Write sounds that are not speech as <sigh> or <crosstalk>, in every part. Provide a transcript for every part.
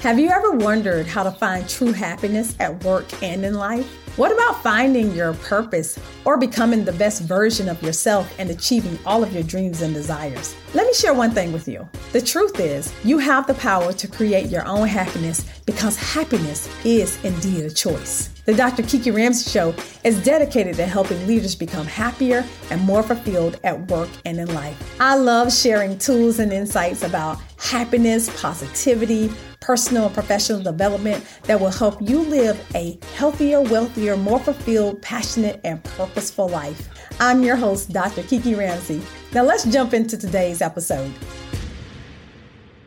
Have you ever wondered how to find true happiness at work and in life? What about finding your purpose or becoming the best version of yourself and achieving all of your dreams and desires? Let me share one thing with you. The truth is, you have the power to create your own happiness because happiness is indeed a choice. The Dr. Kiki Ramsey Show is dedicated to helping leaders become happier and more fulfilled at work and in life. I love sharing tools and insights about happiness, positivity, personal and professional development that will help you live a healthier, wealthier, more fulfilled, passionate, and purposeful life. I'm your host, Dr. Kiki Ramsey. Now let's jump into today's episode.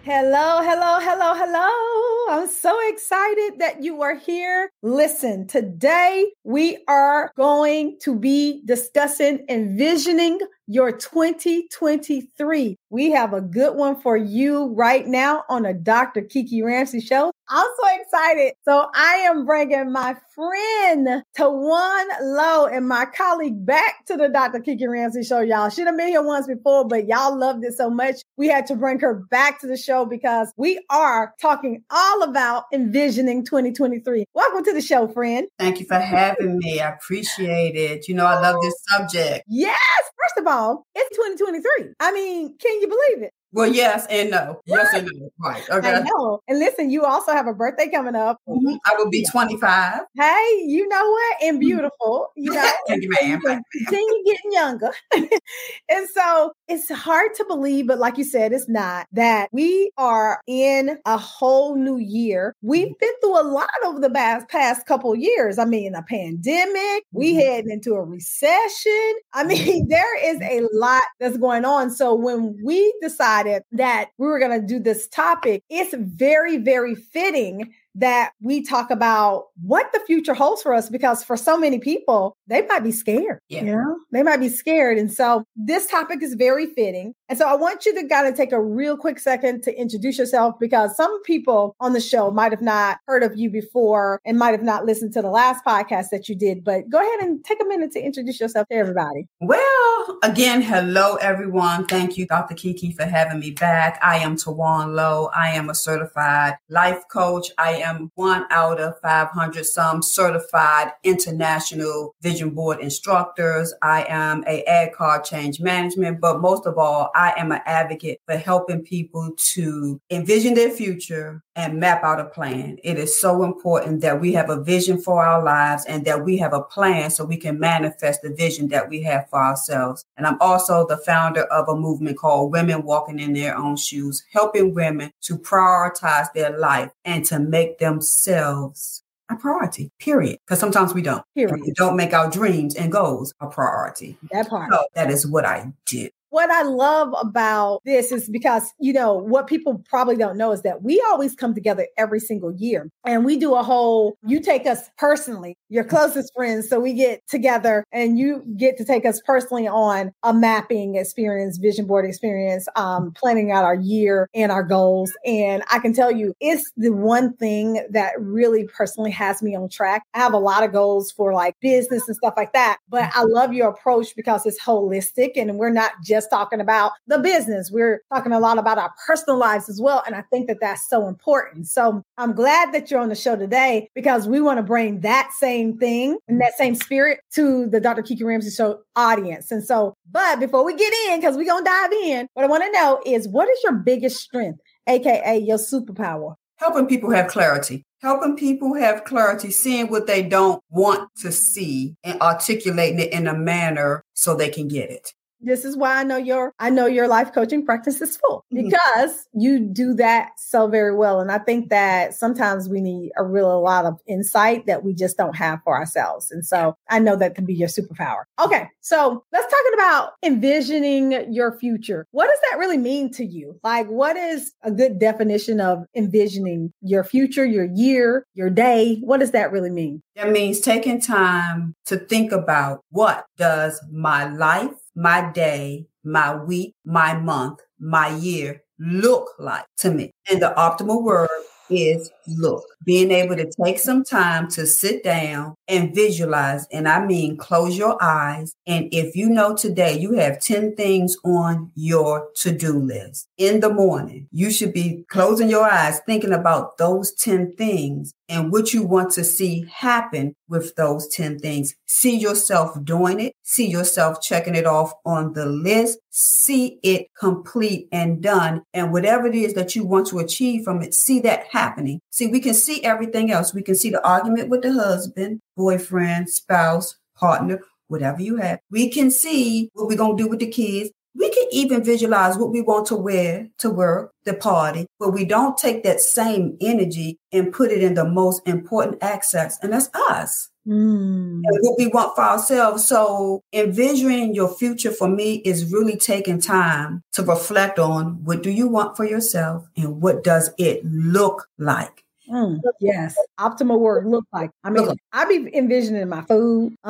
Hello, hello, hello, hello. I'm so excited that you are here. Listen, today we are going to be discussing envisioning your 2023. We have a good one for you right now on a Dr. Kiki Ramsey show. I'm so excited. So I am bringing my friend Tawawn Lowe and my colleague back to the Dr. Kiki Ramsey show, y'all. She'd have been here once before, but y'all loved it so much. We had to bring her back to the show because we are talking all about envisioning 2023. Welcome to the show, friend. Thank you for having me. I appreciate it. You know, I love this subject. Yes. First of all, it's 2023. I mean, can you believe it? Well, yes and no. Yes and no. Right. Okay. I know. And listen, you also have a birthday coming up. Mm-hmm. I will be 25. Hey, you know what? And mm-hmm. beautiful. You <laughs> know, thank you, ma'am. Continue getting younger. <laughs> and so it's hard to believe, but like you said, it's not that we are in a whole new year. We've mm-hmm. been through a lot over the past, past couple years. I mean, a pandemic, we mm-hmm. heading into a recession. I mean, <laughs> there is a lot that's going on. So when we decide decided that we were going to do this topic, it's very, very fitting that we talk about what the future holds for us because for so many people, they might be scared. Yeah. You know, they might be scared. And so this topic is very fitting. And so I want you to kind of take a real quick second to introduce yourself because some people on the show might have not heard of you before and might have not listened to the last podcast that you did. But go ahead and take a minute to introduce yourself to everybody. Well, again, hello, everyone. Thank you, Dr. Kiki, for having me back. I am Tawawn Lowe. I am a certified life coach. I am one out of 500 some certified international vision board instructors. I am a ADKAR change management, but most of all, am an advocate for helping people to envision their future and map out a plan. It is so important that we have a vision for our lives and that we have a plan so we can manifest the vision that we have for ourselves. And I'm also the founder of a movement called Women Walking in Their Own Shoes, helping women to prioritize their life and to make themselves a priority, period. Because sometimes we don't. Period. We don't make our dreams and goals a priority. That part. So that is what I do what I love about this is because, you know, what people probably don't know is that we always come together every single year and we do a whole, you take us personally, your closest friends. So we get together and you get to take us personally on a mapping experience, vision board experience, um, planning out our year and our goals. And I can tell you, it's the one thing that really personally has me on track. I have a lot of goals for like business and stuff like that, but I love your approach because it's holistic and we're not just just talking about the business. We're talking a lot about our personal lives as well. And I think that that's so important. So I'm glad that you're on the show today because we want to bring that same thing and that same spirit to the Dr. Kiki Ramsey Show audience. And so, but before we get in, because we're going to dive in, what I want to know is what is your biggest strength, AKA your superpower? Helping people have clarity helping people have clarity, seeing what they don't want to see and articulating it in a manner so they can get it this is why I know your I know your life coaching practice is full mm-hmm. because you do that so very well. And I think that sometimes we need a real a lot of insight that we just don't have for ourselves. And so I know that can be your superpower. Okay, so let's talk about envisioning your future. What does that really mean to you? Like, what is a good definition of envisioning your future, your year, your day? What does that really mean? That means taking time to think about what does my life my day, my week, my month, my year look like to me? And the optimal word is look. Being able to take some time to sit down and visualize. And I mean, close your eyes. And if you know today you have 10 things on your to do list in the morning, you should be closing your eyes, thinking about those 10 things and what you want to see happen with those 10 things. See yourself doing it. See yourself checking it off on the list. See it complete and done. And whatever it is that you want to achieve from it, see that happening. See, we can see everything else. We can see the argument with the husband, boyfriend, spouse, partner, whatever you have. We can see what we're going to do with the kids. We can even visualize what we want to wear to work, the party, but we don't take that same energy and put it in the most important access, and that's us. Mm. And what we want for ourselves. So, envisioning your future for me is really taking time to reflect on what do you want for yourself and what does it look like Mm, yes, optimal work look like. I mean, I be envisioning my food. <laughs>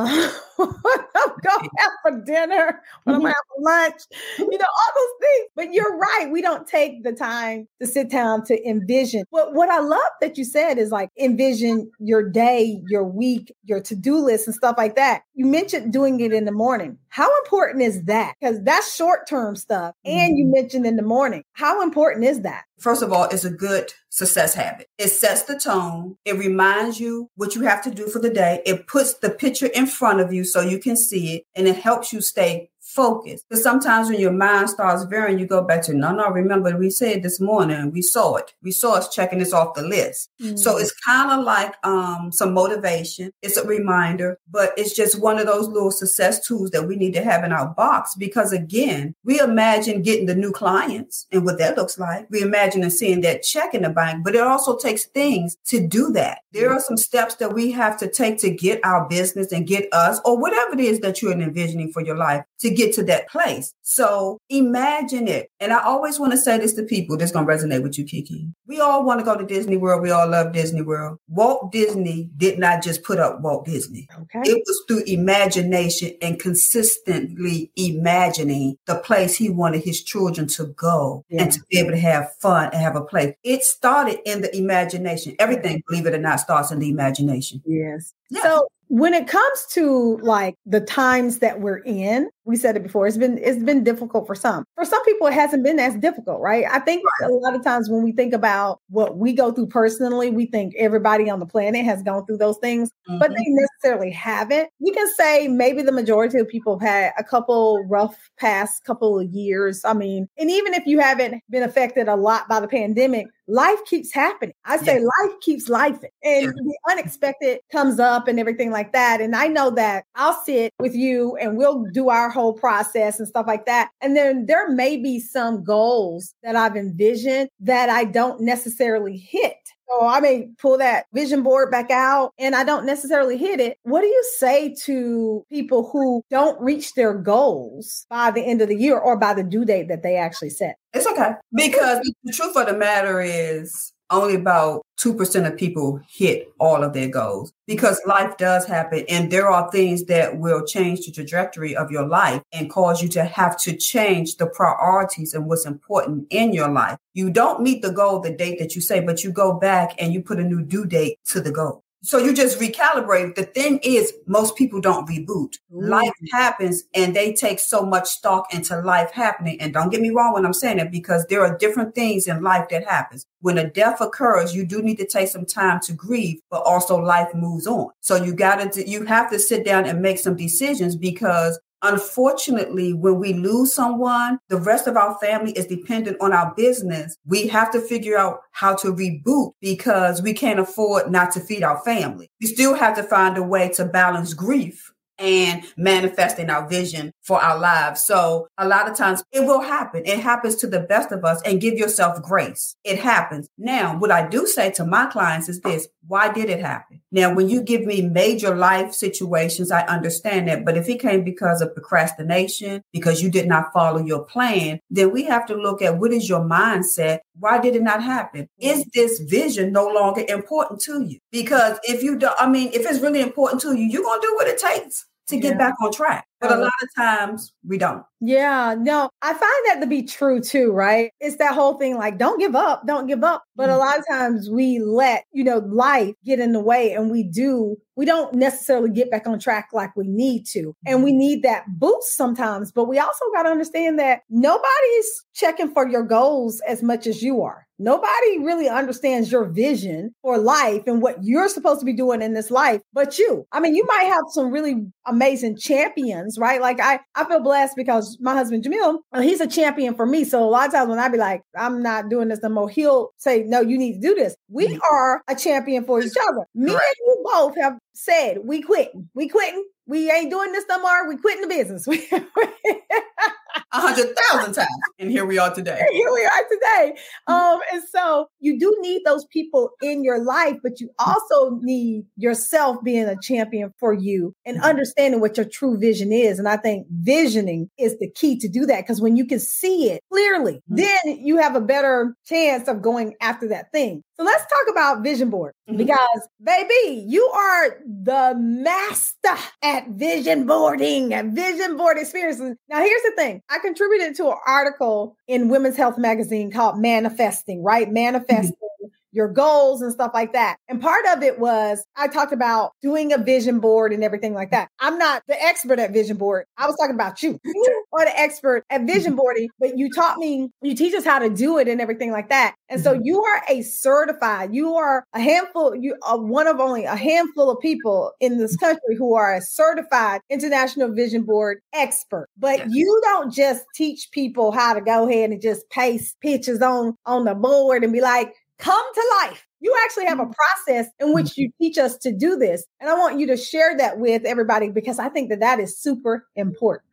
<laughs> I'm going <laughs> out for dinner, when I'm out for lunch, you know, all those things. But you're right. We don't take the time to sit down to envision. What what I love that you said is like envision your day, your week, your to-do list and stuff like that. You mentioned doing it in the morning. How important is that? Because that's short-term stuff. And you mm-hmm. mentioned in the morning. How important is that? First of all, it's a good success habit. It sets the tone. It reminds you what you have to do for the day. It puts the picture in front of you so you can see it and it helps you stay focus. Because sometimes when your mind starts veering, you go back to, no, no, remember we said this morning, we saw it. We saw us checking this off the list. Mm-hmm. So it's kind of like um, some motivation. It's a reminder, but it's just one of those little success tools that we need to have in our box. Because again, we imagine getting the new clients and what that looks like. We imagine and seeing that check in the bank, but it also takes things to do that. There are some steps that we have to take to get our business and get us or whatever it is that you're envisioning for your life to get to that place. So imagine it. And I always want to say this to people that's going to resonate with you, Kiki. We all want to go to Disney World. We all love Disney World. Walt Disney did not just put up Walt Disney. Okay. It was through imagination and consistently imagining the place he wanted his children to go yeah. and to be able to have fun and have a place. It started in the imagination. Everything, believe it or not, starts in the imagination. Yes. Yeah. So when it comes to like the times that we're in, we said it before, it's been it's been difficult for some. For some people, it hasn't been as difficult, right? I think a lot of times when we think about what we go through personally, we think everybody on the planet has gone through those things, mm-hmm. but they necessarily haven't. You can say maybe the majority of people have had a couple rough past couple of years. I mean, and even if you haven't been affected a lot by the pandemic, life keeps happening. I say yes. life keeps life and the unexpected comes up and everything like that. And I know that I'll sit with you and we'll do our whole process and stuff like that. And then there may be some goals that I've envisioned that I don't necessarily hit. So I may pull that vision board back out and I don't necessarily hit it. What do you say to people who don't reach their goals by the end of the year or by the due date that they actually set? It's okay. Because the truth of the matter is only about 2% of people hit all of their goals because life does happen and there are things that will change the trajectory of your life and cause you to have to change the priorities and what's important in your life. You don't meet the goal the date that you say, but you go back and you put a new due date to the goal. So you just recalibrate. The thing is, most people don't reboot. Mm. Life happens and they take so much stock into life happening. And don't get me wrong when I'm saying it, because there are different things in life that happens. When a death occurs, you do need to take some time to grieve, but also life moves on. So you gotta, you have to sit down and make some decisions because Unfortunately, when we lose someone, the rest of our family is dependent on our business. We have to figure out how to reboot because we can't afford not to feed our family. We still have to find a way to balance grief and manifesting our vision for our lives. So a lot of times it will happen. It happens to the best of us and give yourself grace. It happens. Now, what I do say to my clients is this, why did it happen? Now, when you give me major life situations, I understand that. But if it came because of procrastination, because you did not follow your plan, then we have to look at what is your mindset? Why did it not happen? Is this vision no longer important to you? Because if you don't, I mean, if it's really important to you, you're going to do what it takes to get yeah. back on track. But a uh-huh. lot of times we don't. Yeah, no, I find that to be true too, right? It's that whole thing like, don't give up, don't give up. But a lot of times we let, you know, life get in the way and we do we don't necessarily get back on track like we need to. And we need that boost sometimes, but we also got to understand that nobody's checking for your goals as much as you are. Nobody really understands your vision for life and what you're supposed to be doing in this life, but you. I mean, you might have some really amazing champions, right? Like I, I feel blessed because my husband Jamil, uh, he's a champion for me. So a lot of times when I be like, I'm not doing this no more, he'll say, No, you need to do this. We mm-hmm. are a champion for each other. Me and you both have said we quitting. We quitting. We ain't doing this no more. We quitting the business. <laughs> A hundred thousand times. And here we are today. Here we are today. Um, and so you do need those people in your life, but you also need yourself being a champion for you and mm-hmm. understanding what your true vision is. And I think visioning is the key to do that because when you can see it clearly, mm-hmm. then you have a better chance of going after that thing. So let's talk about vision board mm-hmm. because baby, you are the master at vision boarding and vision board experiences. Now here's the thing. I contributed to an article in Women's Health magazine called Manifesting, right? Manifesting mm-hmm your goals and stuff like that. And part of it was I talked about doing a vision board and everything like that. I'm not the expert at vision board. I was talking about you. you are the expert at vision boarding, but you taught me, you teach us how to do it and everything like that. And so mm-hmm. you are a certified, you are a handful, you are one of only a handful of people in this country who are a certified international vision board expert. But you don't just teach people how to go ahead and just paste pictures on on the board and be like, come to life. You actually have a mm. process in which you teach us to do this. And I want you to share that with everybody because I think that that is super important.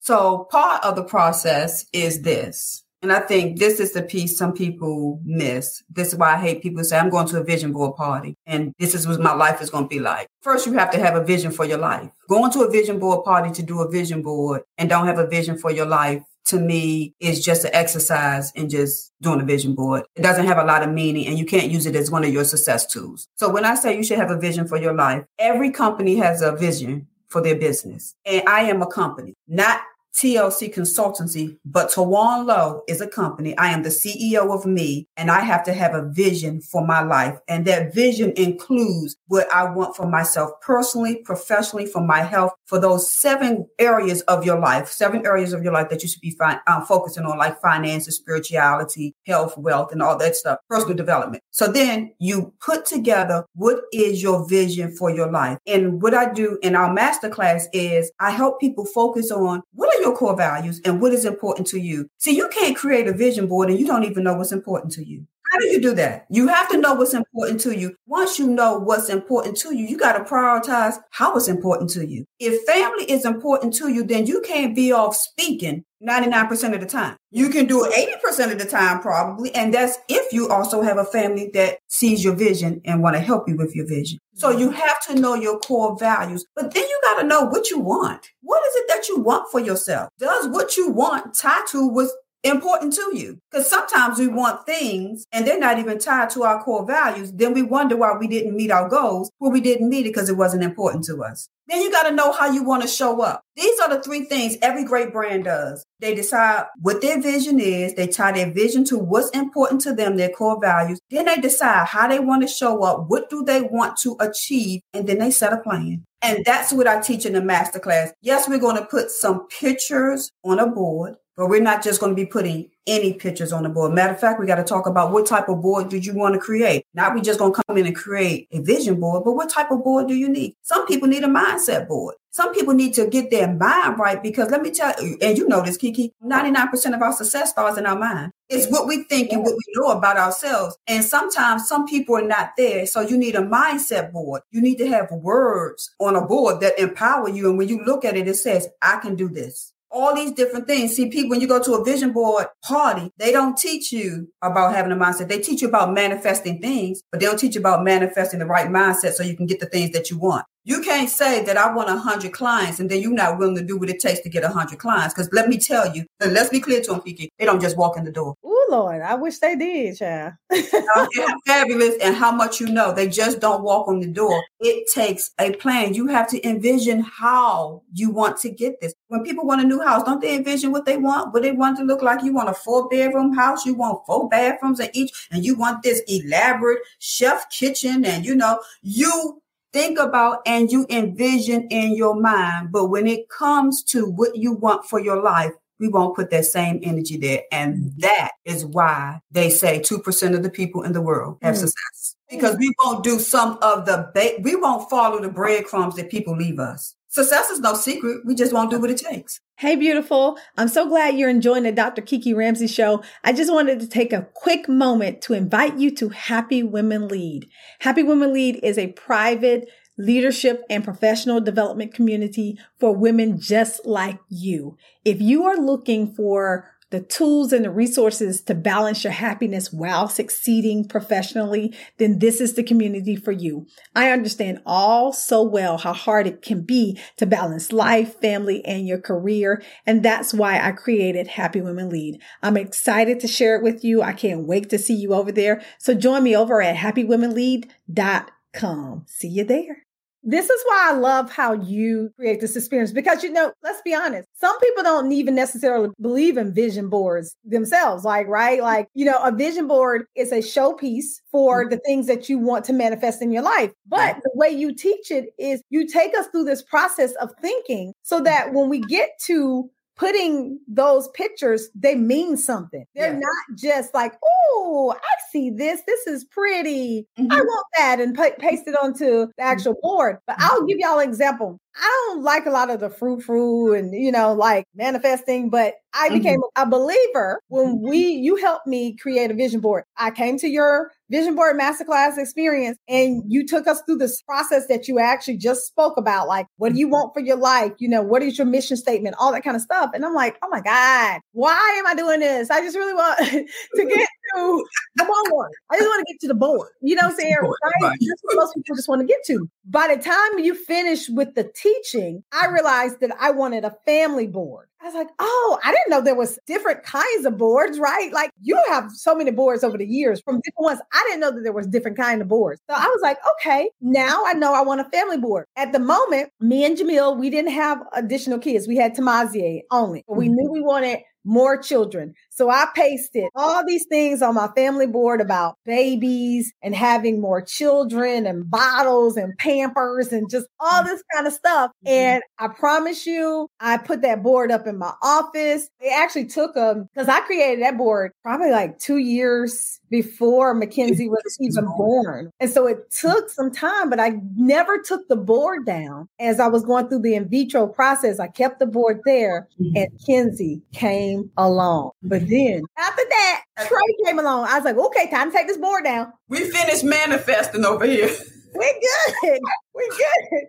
So, part of the process is this. And I think this is the piece some people miss. This is why I hate people say, I'm going to a vision board party and this is what my life is going to be like. First, you have to have a vision for your life. Going to a vision board party to do a vision board and don't have a vision for your life to me is just an exercise in just doing a vision board. It doesn't have a lot of meaning and you can't use it as one of your success tools. So when I say you should have a vision for your life, every company has a vision for their business. And I am a company, not TLC Consultancy, but Tawawn Lowe is a company. I am the CEO of me, and I have to have a vision for my life. And that vision includes what I want for myself personally, professionally, for my health, for those seven areas of your life, seven areas of your life that you should be fi- um, focusing on, like finances, spirituality, health, wealth, and all that stuff, personal development. So then you put together what is your vision for your life. And what I do in our masterclass is I help people focus on what are your core values and what is important to you. See, you can't create a vision board and you don't even know what's important to you. How do you do that? You have to know what's important to you. Once you know what's important to you, you got to prioritize how it's important to you. If family is important to you, then you can't be off speaking 99% of the time. You can do 80% of the time, probably. And that's if you also have a family that sees your vision and want to help you with your vision. So you mm-hmm. have to know your core values, but then you got to know what you want. What is it that you want for yourself? Does what you want tie to what's important to you. Because sometimes we want things and they're not even tied to our core values. Then we wonder why we didn't meet our goals. Well, we didn't meet it because it wasn't important to us. Then you got to know how you want to show up. These are the three things every great brand does. They decide what their vision is. They tie their vision to what's important to them, their core values. Then they decide how they want to show up. What do they want to achieve? And then they set a plan. And that's what I teach in the masterclass. Yes, we're going to put some pictures on a board. But we're not just going to be putting any pictures on the board. Matter of fact, we got to talk about what type of board did you want to create? Not we just going to come in and create a vision board, but what type of board do you need? Some people need a mindset board. Some people need to get their mind right because let me tell you, and you know this, Kiki, 99% of our success starts in our mind. It's what we think and what we know about ourselves. And sometimes some people are not there. So you need a mindset board. You need to have words on a board that empower you. And when you look at it, it says, I can do this all these different things. See, people, when you go to a vision board party, they don't teach you about having a mindset. They teach you about manifesting things, but they don't teach you about manifesting the right mindset so you can get the things that you want. You can't say that I want 100 clients and then you're not willing to do what it takes to get 100 clients. Because let me tell you, let's be clear to them, Kiki, they don't just walk in the door. Oh, Lord, I wish they did, child. <laughs> fabulous and how much you know. They just don't walk on the door. It takes a plan. You have to envision how you want to get this. When people want a new house, don't they envision what they want, what they want to look like? You want a four bedroom house, you want four bathrooms in each, and you want this elaborate chef kitchen, and you know, you think about and you envision in your mind. But when it comes to what you want for your life, we won't put that same energy there. And mm-hmm. that is why they say 2% of the people in the world have mm-hmm. success. Because we won't do some of the, ba- we won't follow the breadcrumbs that people leave us. Success is no secret. We just won't do what it takes. Hey, beautiful. I'm so glad you're enjoying the Dr. Kiki Ramsey show. I just wanted to take a quick moment to invite you to Happy Women Lead. Happy Women Lead is a private leadership and professional development community for women just like you. If you are looking for the tools and the resources to balance your happiness while succeeding professionally, then this is the community for you. I understand all so well how hard it can be to balance life, family, and your career. And that's why I created Happy Women Lead. I'm excited to share it with you. I can't wait to see you over there. So join me over at happywomenlead.com. See you there. This is why I love how you create this experience because, you know, let's be honest, some people don't even necessarily believe in vision boards themselves. Like, right? Like, you know, a vision board is a showpiece for mm-hmm. the things that you want to manifest in your life. But the way you teach it is you take us through this process of thinking so that when we get to putting those pictures, they mean something. They're yeah. not just like, oh, I see this. This is pretty. Mm-hmm. I want that and p- paste it onto the actual board. But I'll mm-hmm. give y'all an example. I don't like a lot of the frou frou and, you know, like manifesting, but I became mm-hmm. a believer when mm-hmm. we, you helped me create a vision board. I came to your vision board masterclass experience and you took us through this process that you actually just spoke about. Like, what do you mm-hmm. want for your life? You know, what is your mission statement? All that kind of stuff. And I'm like, oh my God, why am I doing this? I just really want <laughs> to get to the board. I just want to get to the board. You know what I'm saying? Right? That's what most people just want to get to. By the time you finish with the teaching, I realized that I wanted a family board. I was like, oh, I didn't know there was different kinds of boards, right? Like you have so many boards over the years from different ones. I didn't know that there was different kind of boards. So I was like, okay, now I know I want a family board. At the moment, me and Jamil, we didn't have additional kids. We had Tamazier only. We mm-hmm. knew we wanted more children. So I pasted all these things on my family board about babies and having more children and bottles and pampers and just all this kind of stuff. Mm-hmm. And I promise you, I put that board up in my office. It actually took them because I created that board probably like two years before Mackenzie <laughs> was even born. And so it took some time, but I never took the board down as I was going through the in vitro process. I kept the board there mm-hmm. and Kenzie came along. But then after that, Trey came along. I was like, okay, time to take this board down. We finished manifesting over here. <laughs> We're good. We're good.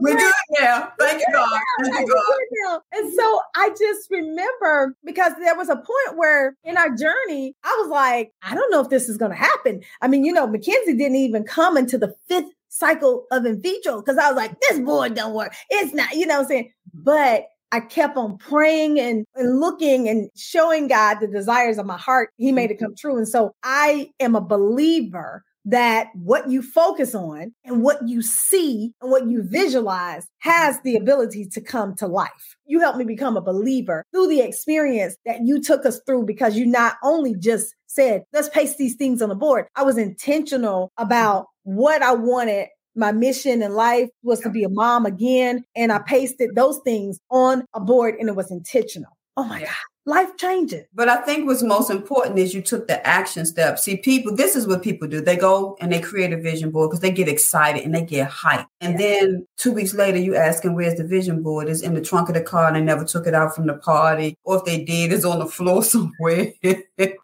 We're good now. Thank you, God. Thank you, God. And so I just remember because there was a point where in our journey, I was like, I don't know if this is going to happen. I mean, you know, Mackenzie didn't even come into the fifth cycle of in vitro because I was like, this board don't work. It's not, you know what I'm saying? But I kept on praying and, and, looking and showing God the desires of my heart. He made it come true. And so I am a believer that what you focus on and what you see and what you visualize has the ability to come to life. You helped me become a believer through the experience that you took us through because you not only just said, let's paste these things on the board. I was intentional about what I wanted my mission in life was to be a mom again. And I pasted those things on a board and it was intentional. Oh my God life changes. But I think what's most important is you took the action step. See, people, this is what people do. They go and they create a vision board because they get excited and they get hyped. And yeah. then two weeks later, you ask them, where's the vision board? It's in the trunk of the car and they never took it out from the party. Or if they did, it's on the floor <laughs> somewhere. and,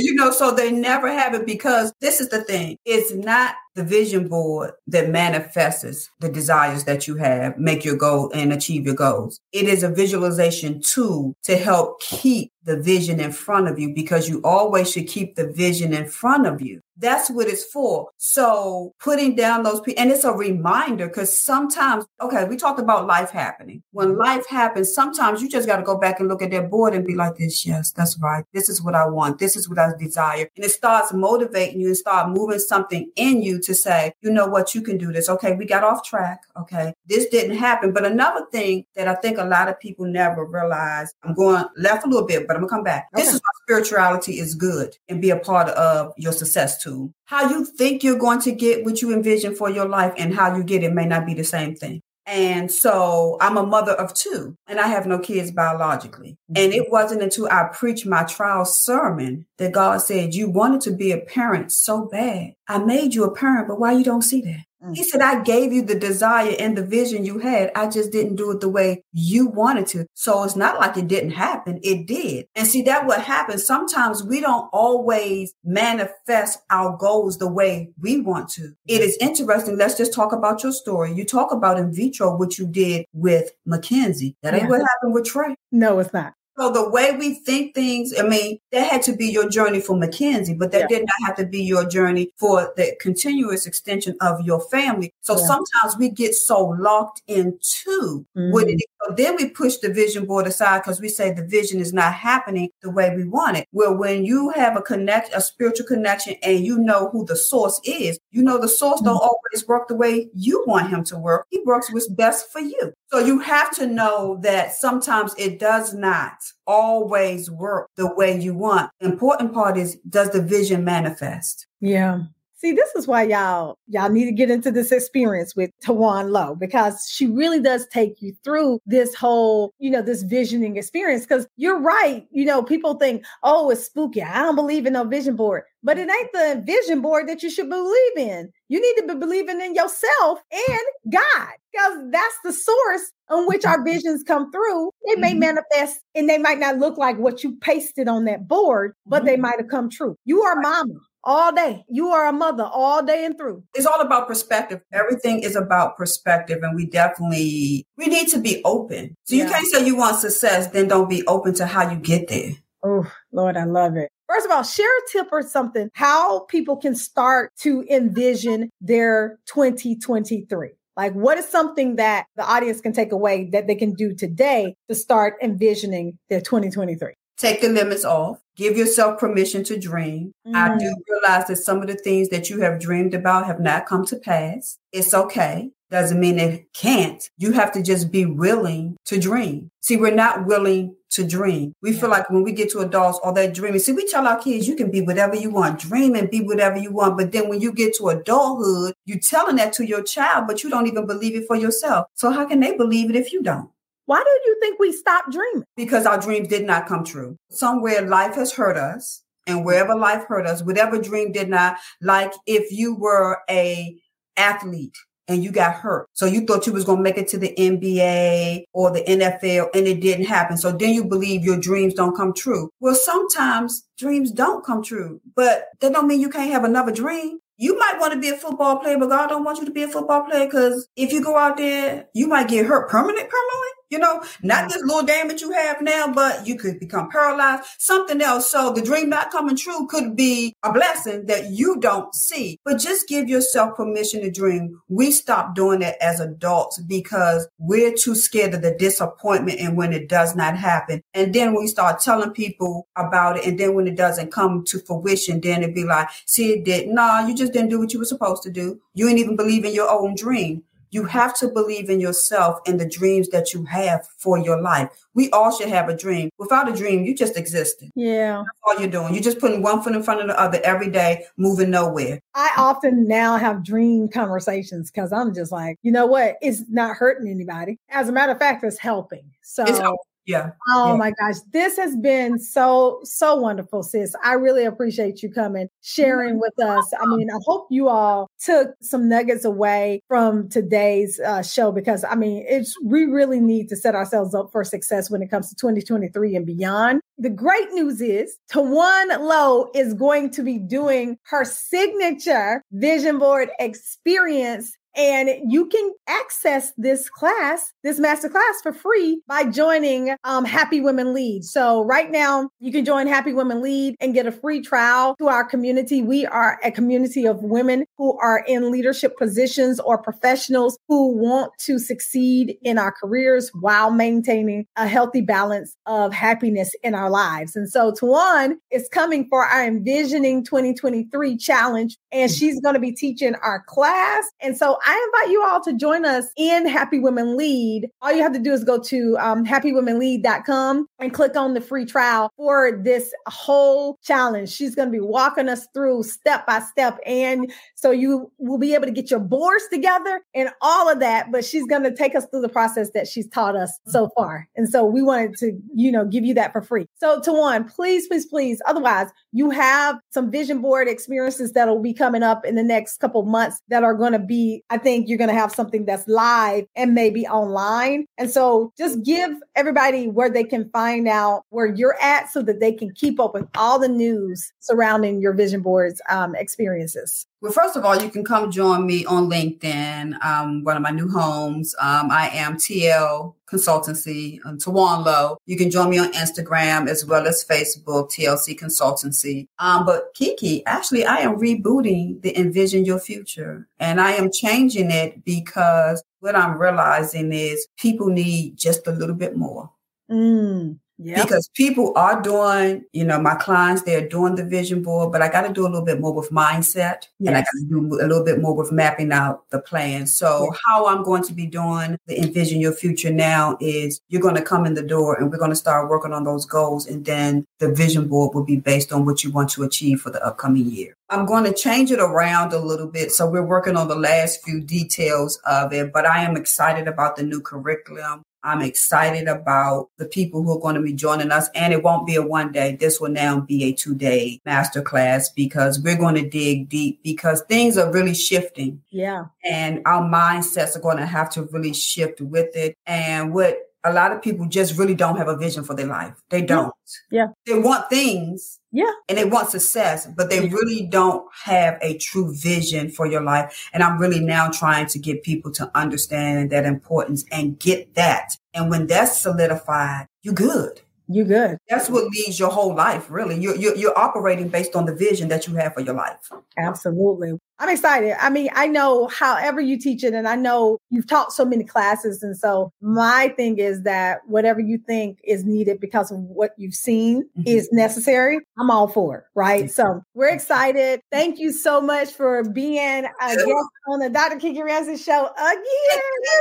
you know, so they never have it because this is the thing. It's not the vision board that manifests the desires that you have, make your goal and achieve your goals. It is a visualization tool to help keep the vision in front of you because you always should keep the vision in front of you. That's what it's for. So putting down those people, and it's a reminder because sometimes, okay, we talked about life happening. When mm-hmm. life happens, sometimes you just got to go back and look at that board and be like, this, yes, that's right. This is what I want. This is what I desire. And it starts motivating you and start moving something in you to say, you know what, you can do this. Okay, we got off track. Okay, this didn't happen. But another thing that I think a lot of people never realize, I'm going left a little bit, but I'm gonna come back. Okay. This is why spirituality is good and be a part of your success too. How you think you're going to get what you envision for your life and how you get it may not be the same thing. And so I'm a mother of two and I have no kids biologically. Mm-hmm. And it wasn't until I preached my trial sermon that God said, you wanted to be a parent so bad. I made you a parent, but why you don't see that? Mm. He said, I gave you the desire and the vision you had. I just didn't do it the way you wanted to. So it's not like it didn't happen. It did. And see, that what happens. Sometimes we don't always manifest our goals the way we want to. It is interesting. Let's just talk about your story. You talk about in vitro, what you did with Mackenzie. That ain't yeah. what happened with Trey. No, it's not. So the way we think things, I mean, that had to be your journey for Mackenzie, but that yeah. did not have to be your journey for the continuous extension of your family. So yeah. sometimes we get so locked into mm-hmm. what it is. So then we push the vision board aside because we say the vision is not happening the way we want it. Well, when you have a connect, a spiritual connection, and you know who the source is, you know the source mm-hmm. don't always work the way you want him to work. He works what's best for you. So you have to know that sometimes it does not always work the way you want. The important part is does the vision manifest? Yeah. See, this is why y'all y'all need to get into this experience with Tawawn Lowe because she really does take you through this whole, you know, this visioning experience. Because you're right, you know, people think, oh, it's spooky. I don't believe in no vision board, but it ain't the vision board that you should believe in. You need to be believing in yourself and God because that's the source on which our <laughs> visions come through. They may mm-hmm. manifest and they might not look like what you pasted on that board, but mm-hmm. they might have come true. You are mama all day. You are a mother all day and through. It's all about perspective. Everything is about perspective. And we definitely, we need to be open. So you yeah. can't say you want success, then don't be open to how you get there. Oh, Lord, I love it. First of all, share a tip or something how people can start to envision their 2023. Like, what is something that the audience can take away that they can do today to start envisioning their 2023? Take the limits off. Give yourself permission to dream. Mm. I do realize that some of the things that you have dreamed about have not come to pass. It's okay. Doesn't mean it can't. You have to just be willing to dream. See, we're not willing to dream. We yeah. feel like when we get to adults, all that dreaming. See, we tell our kids, you can be whatever you want, dream and be whatever you want. But then when you get to adulthood, you're telling that to your child, but you don't even believe it for yourself. So how can they believe it if you don't? Why do you think we stopped dreaming? Because our dreams did not come true. Somewhere life has hurt us. And wherever life hurt us, whatever dream did not, like if you were a athlete and you got hurt. So you thought you was going to make it to the NBA or the NFL and it didn't happen. So then you believe your dreams don't come true. Well, sometimes dreams don't come true, but that don't mean you can't have another dream. You might want to be a football player, but God don't want you to be a football player because if you go out there, you might get hurt permanent, permanently. You know, not mm-hmm. this little damage you have now, but you could become paralyzed, something else. So the dream not coming true could be a blessing that you don't see. But just give yourself permission to dream. We stop doing that as adults because we're too scared of the disappointment and when it does not happen. And then we start telling people about it. And then when it doesn't come to fruition, then it'd be like, see, it did. Nah, you just didn't do what you were supposed to do. You ain't even believe in your own dream. You have to believe in yourself and the dreams that you have for your life. We all should have a dream. Without a dream, you just existing. Yeah. That's all you're doing. You're just putting one foot in front of the other every day, moving nowhere. I often now have dream conversations because I'm just like, you know what? It's not hurting anybody. As a matter of fact, it's helping. So it's helping. Yeah. Oh yeah. my gosh. This has been so, so wonderful, sis. I really appreciate you coming, sharing with us. I mean, I hope you all took some nuggets away from today's uh, show because I mean, it's, we really need to set ourselves up for success when it comes to 2023 and beyond. The great news is Tawawn Lowe is going to be doing her signature vision board experience And you can access this class, this master class for free by joining um, Happy Women Lead. So right now you can join Happy Women Lead and get a free trial to our community. We are a community of women who are in leadership positions or professionals who want to succeed in our careers while maintaining a healthy balance of happiness in our lives. And so Tawawn is coming for our Envisioning 2023 challenge, and she's going to be teaching our class. And so I invite you all to join us in Happy Women Lead. All you have to do is go to um, happywomenlead.com and click on the free trial for this whole challenge. She's going to be walking us through step by step. And so you will be able to get your boards together and all of that. But she's going to take us through the process that she's taught us so far. And so we wanted to, you know, give you that for free. So Tawawn, please, please, please. Otherwise, you have some vision board experiences that will be coming up in the next couple months that are going to be, I think you're going to have something that's live and maybe online. And so just give everybody where they can find out where you're at so that they can keep up with all the news surrounding your vision boards um, experiences. Well, first of all, you can come join me on LinkedIn, um, one of my new homes. Um, I am TL Consultancy, um, Tawawn Lowe. You can join me on Instagram as well as Facebook, TLC Consultancy. Um, but Kiki, actually, I am rebooting the Envision Your Future, and I am changing it because what I'm realizing is people need just a little bit more. Mm. Yep. Because people are doing, you know, my clients, they're doing the vision board, but I got to do a little bit more with mindset yes. and I got to do a little bit more with mapping out the plan. So, yes. how I'm going to be doing the Envision Your Future now is you're going to come in the door and we're going to start working on those goals. And then the vision board will be based on what you want to achieve for the upcoming year. I'm going to change it around a little bit. So, we're working on the last few details of it, but I am excited about the new curriculum. I'm excited about the people who are going to be joining us. And it won't be a one day. This will now be a two day masterclass because we're going to dig deep because things are really shifting. Yeah. And our mindsets are going to have to really shift with it. And what a lot of people just really don't have a vision for their life. They don't. Yeah. They want things. Yeah. And they want success, but they really don't have a true vision for your life. And I'm really now trying to get people to understand that importance and get that. And when that's solidified, you're good. You're good. That's what leads your whole life, really. You're, you're, you're operating based on the vision that you have for your life. Absolutely. I'm excited. I mean, I know however you teach it, and I know you've taught so many classes. And so my thing is that whatever you think is needed because of what you've seen mm-hmm. is necessary, I'm all for it. Right. So we're excited. Thank you so much for being a guest on the Dr. Kiki Ramsey show again.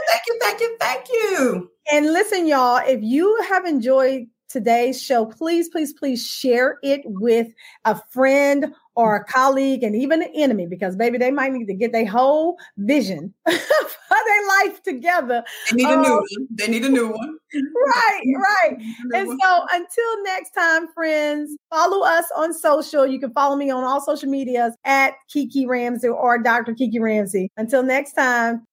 Thank you. Thank you. Thank you. And listen, y'all, if you have enjoyed today's show, please, please, please share it with a friend or a colleague and even an enemy because baby they might need to get their whole vision <laughs> for their life together. They need um, a new um, one. They need a new one. <laughs> Right right. And one. so until next time friends follow us on social. You can follow me on all social medias at kiki ramsey or dr kiki ramsey. Until next time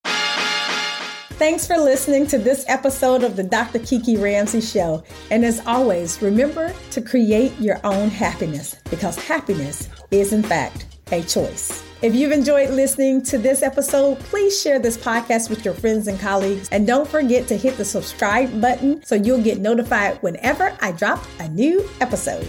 Thanks for listening to this episode of the Dr. Kiki Ramsey Show. And as always, remember to create your own happiness because happiness is, in fact, a choice. If you've enjoyed listening to this episode, please share this podcast with your friends and colleagues. And don't forget to hit the subscribe button so you'll get notified whenever I drop a new episode.